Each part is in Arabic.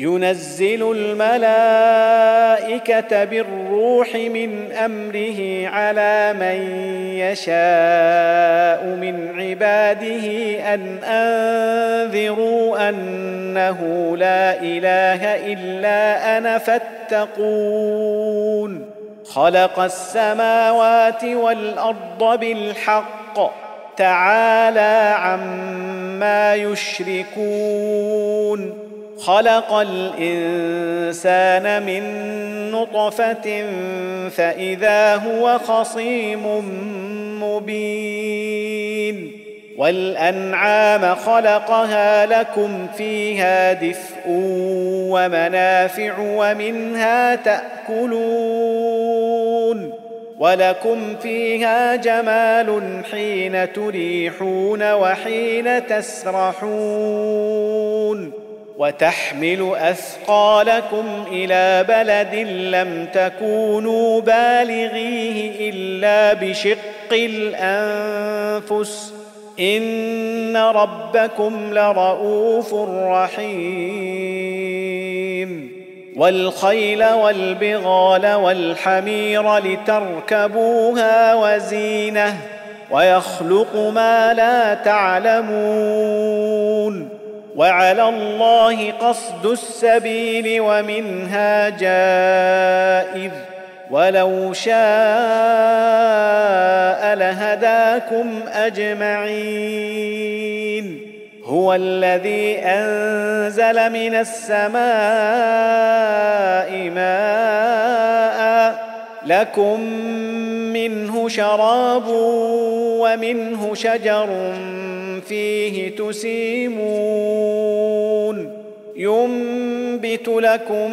ينزل الملائكة بالروح من أمره على من يشاء من عباده أن أنذروا أنه لا إله إلا أنا فاتقون. خلق السماوات والأرض بالحق. تعالى عما يشركون. خلق الإنسان من نطفة فإذا هو خصيم مبين والأنعام خلقها لكم فيها دفء ومنافع ومنها تأكلون ولكم فيها جمال حين تريحون وحين تسرحون وتحمل أثقالكم إلى بلد لم تكونوا بالغيه إلا بشق الأنفس. إن ربكم لرؤوف رحيم. والخيل والبغال والحمير لتركبوها وزينة. ويخلق ما لا تعلمون. وعلى الله قصد السبيل ومنها جائر ولو شاء لهداكم أجمعين. هو الذي أنزل من السماء ماء لكم منه شراب ومنه شجر فيه تسيمون. ينبت لكم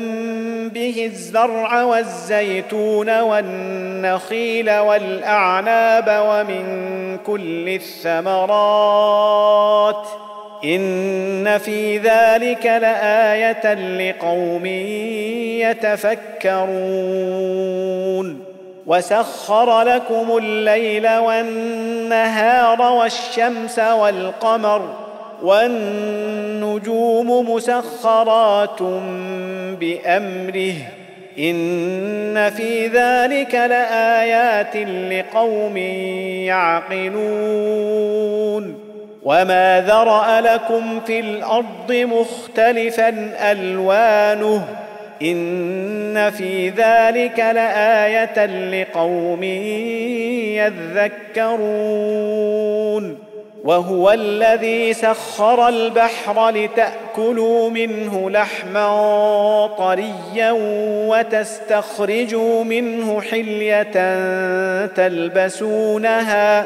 به الزرع والزيتون والنخيل والأعناب ومن كل الثمرات. إن في ذلك لآية لقوم يتفكرون. وسخر لكم الليل والنهار والشمس والقمر والنجوم مسخرات بأمره. إن في ذلك لآيات لقوم يعقلون. وما ذرا لكم في الأرض مختلفا الوانه ان في ذلك لايه لقوم يذكرون وهو الذي سخر البحر لتاكلوا منه لحما طريا وتستخرجوا منه حليه تلبسونها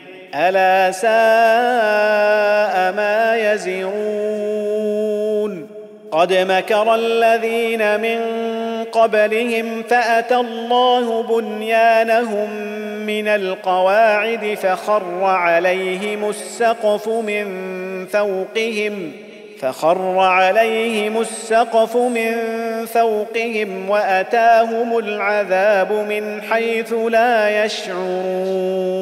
ألا ساء ما يزرون قد مكر الذين من قبلهم فأتى الله بنيانهم من القواعد فخر عليهم السقف من فوقهم فخر عليهم السقف من فوقهم وأتاهم العذاب من حيث لا يشعرون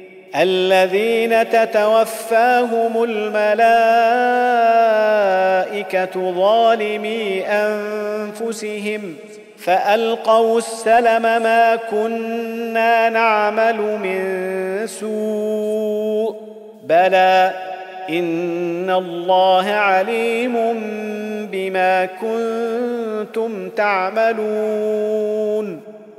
الذين تتوفاهم الملائكة ظالمي أنفسهم فألقوا السلم ما كنا نعمل من سوء بلى إن الله عليم بما كنتم تعملون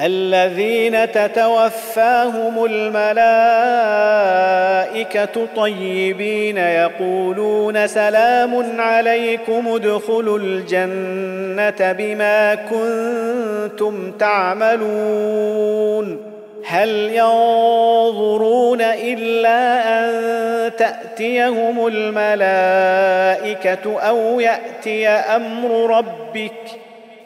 الذين تتوفاهم الملائكة طيبين يقولون سلام عليكم ادخلوا الجنة بما كنتم تعملون هل ينظرون إلا أن تأتيهم الملائكة أو يأتي أمر ربك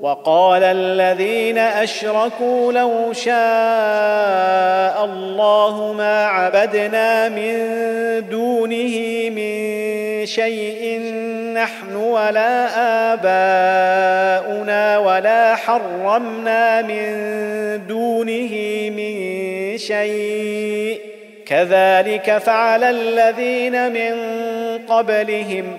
وقال الذين أشركوا لو شاء الله ما عبدنا من دونه من شيء نحن ولا آباؤنا ولا حرمنا من دونه من شيء. كذلك فعل الذين من قبلهم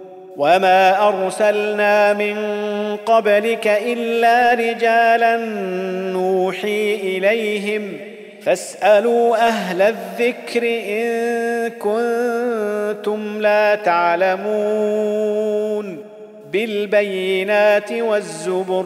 وما ارسلنا من قبلك الا رجالا نوحي اليهم فاسالوا أهل الذكر ان كنتم لا تعلمون بالبينات والزبر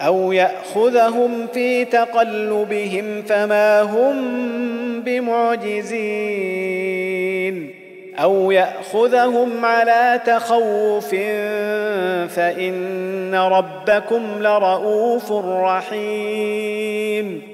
أو يأخذهم في تقلبهم فما هم بمعجزين. أو يأخذهم على تخوف فإن ربكم لرءوف رحيم.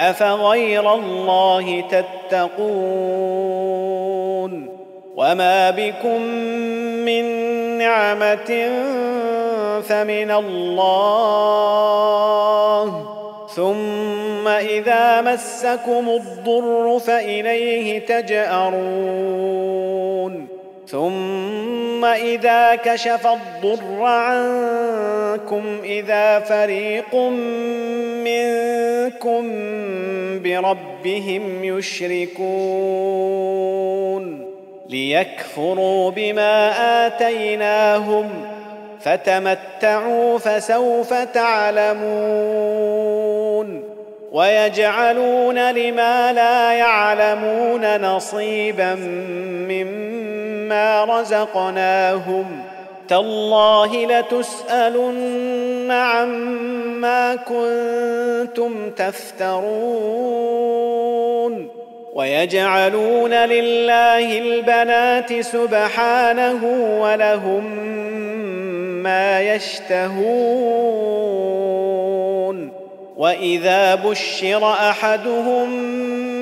أفغير الله تتقون وما بكم من نعمة فمن الله ثم إذا مسكم الضر فإليه تجأرون ثم إذا كشف الضر عنكم إذا فريق منكم بربهم يشركون ليكفروا بما آتيناهم فتمتعوا فسوف تعلمون ويجعلون لما لا يعلمون نصيبا مما رزقناهم تالله لتسألن عما كنتم تفترون ويجعلون لله البنات سبحانه ولهم ما يشتهون وإذا بشر أحدهم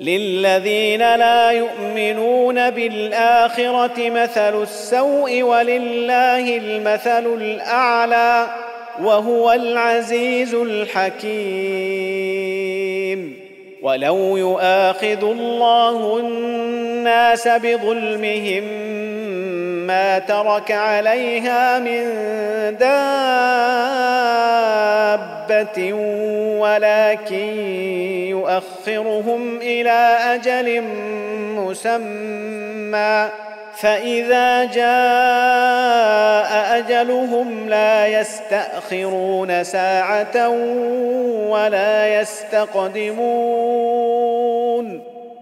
للذين لا يؤمنون بالآخرة مثل السوء ولله المثل الأعلى وهو العزيز الحكيم. ولو يؤاخذ الله الناس بظلمهم ما ترك عليها من دابه ولكن يؤخرهم إلى أجل مسمى فاذا جاء اجلهم لا يستاخرون ساعه ولا يستقدمون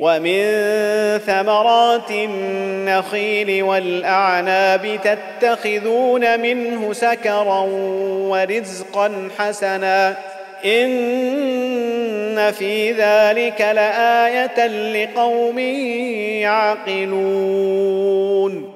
ومن ثمرات النخيل والأعناب تتخذون منه سكرا ورزقا حسنا. إن في ذلك لآية لقوم يعقلون.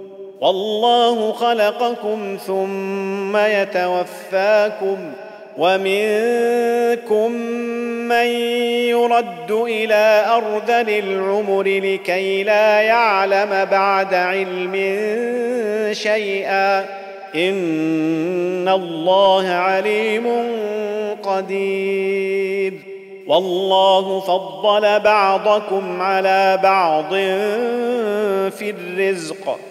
والله خلقكم ثم يتوفاكم ومنكم من يرد إلى ارذل العمر لكي لا يعلم بعد علم شيئا إن الله عليم قدير والله فضل بعضكم على بعض في الرزق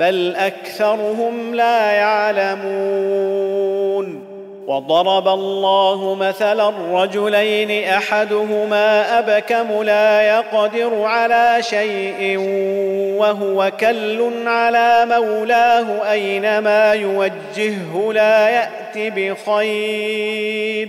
بل أكثرهم لا يعلمون. وضرب الله مثلا رجلين أحدهما أبكم لا يقدر على شيء وهو كل على مولاه أينما يوجهه لا يات بخير.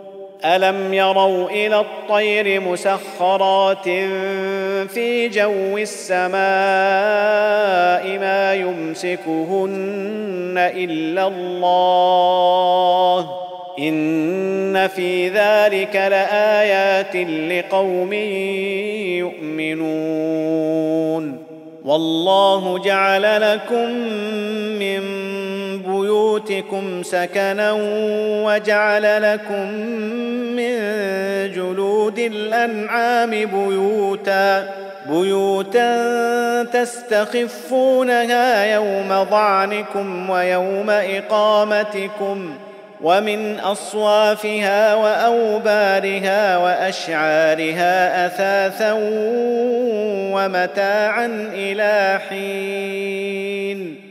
ألم يروا إلى الطير مسخرات في جو السماء ما يمسكهن إلا الله إن في ذلك لآيات لقوم يؤمنون والله جعل لكم من بيوتكم سكنا وجعل لكم من جلود الأنعام بيوتا بيوتا تستخفونها يوم ظعنكم ويوم إقامتكم ومن أصوافها وأوبارها وأشعارها أثاثا ومتاعا إلى حين.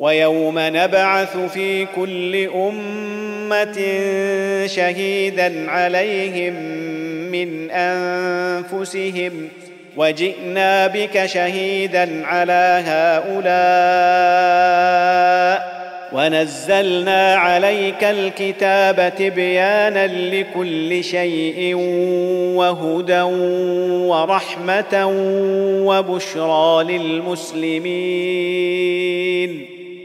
ويوم نبعث في كل أمة شهيدا عليهم من أنفسهم وجئنا بك شهيدا على هؤلاء ونزلنا عليك الكتاب تبيانا لكل شيء وهدى ورحمة وبشرى للمسلمين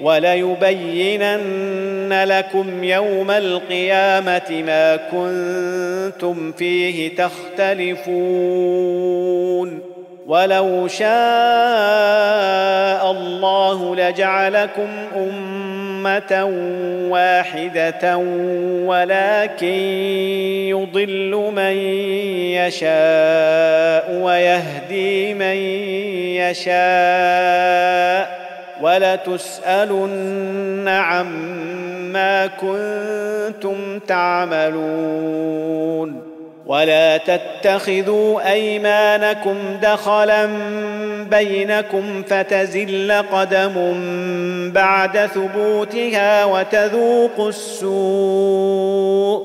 وليبينن لكم يوم القيامة ما كنتم فيه تختلفون. ولو شاء الله لجعلكم أمة واحدة ولكن يضل من يشاء ويهدي من يشاء. ولتسألن عما كنتم تعملون. ولا تتخذوا أيمانكم دخلا بينكم فتزل قدم بعد ثبوتها وتذوقوا السوء.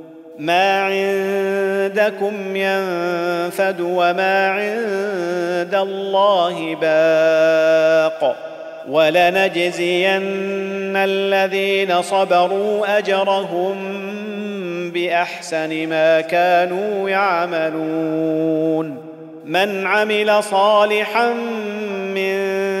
ما عندكم ينفد وما عند الله باق ولنجزين الذين صبروا أجرهم بأحسن ما كانوا يعملون من عمل صالحا من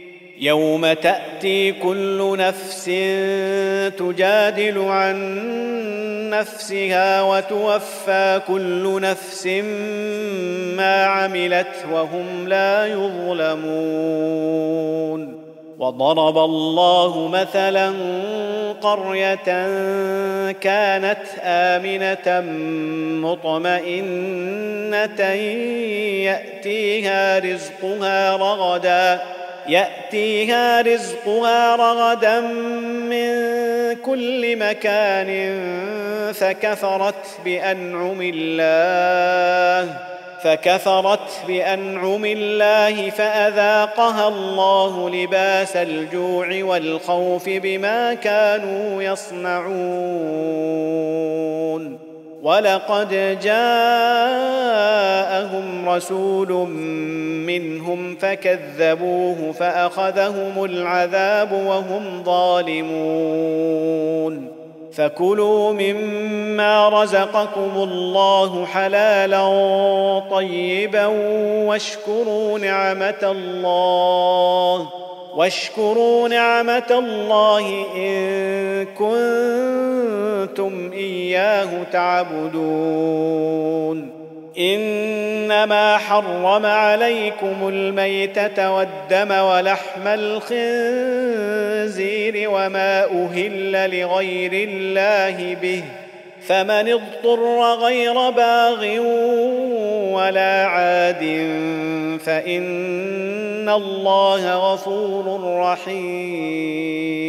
يوم تأتي كل نفس تجادل عن نفسها وتوفى كل نفس ما عملت وهم لا يظلمون. وضرب الله مثلا قرية كانت آمنة مطمئنة يأتيها رزقها رغدا. يأتيها رزقها رغدا من كل مكان فكفرت بأنعم الله فكفرت بأنعم الله فأذاقها الله لباس الجوع والخوف بما كانوا يصنعون. ولقد جاءهم رسول منهم فكذبوه فأخذهم العذاب وهم ظالمون. فكلوا مما رزقكم الله حلالا طيبا واشكروا نعمة الله. واشكروا نعمة الله إن كنتم إياه تعبدون. إنما حرم عليكم الميتة والدم ولحم الخنزير وما أهل لغير الله به. فمن اضطر غير باغ ولا عاد فإن الله غفور رحيم.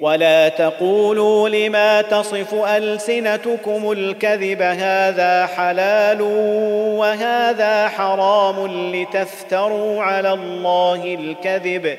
ولا تقولوا لما تصف ألسنتكم الكذب هذا حلال وهذا حرام لتفتروا على الله الكذب.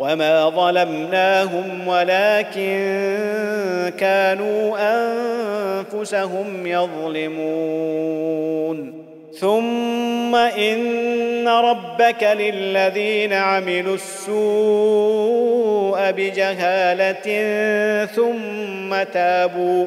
وما ظلمناهم ولكن كانوا انفسهم يظلمون ثم ان ربك للذين عملوا السوء بجهاله ثم تابوا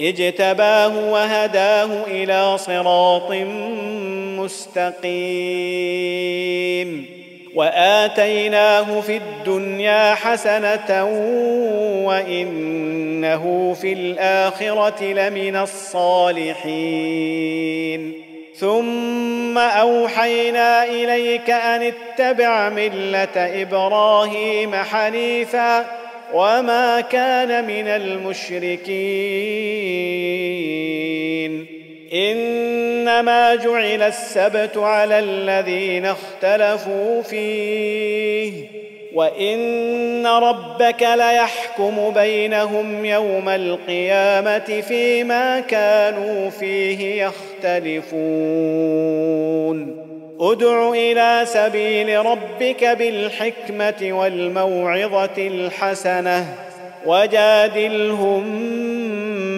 اجتباه وهداه إلى صراط مستقيم. وآتيناه في الدنيا حسنة وإنه في الآخرة لمن الصالحين. ثم أوحينا إليك أن اتبع ملة إبراهيم حنيفا وما كان من المشركين انما جعل السبت على الذين اختلفوا فيه وان ربك ليحكم بينهم يوم القيامه فيما كانوا فيه يختلفون ادع إلى سبيل ربك بالحكمة والموعظة الحسنة وجادلهم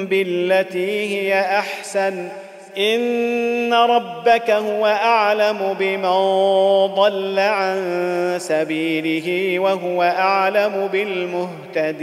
بالتي هي أحسن. إن ربك هو أعلم بمن ضل عن سبيله وهو أعلم بالمهتدين.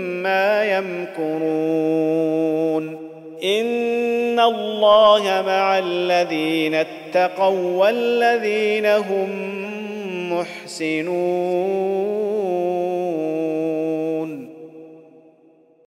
ما يمكرون. إن الله مع الذين اتقوا والذين هم محسنون.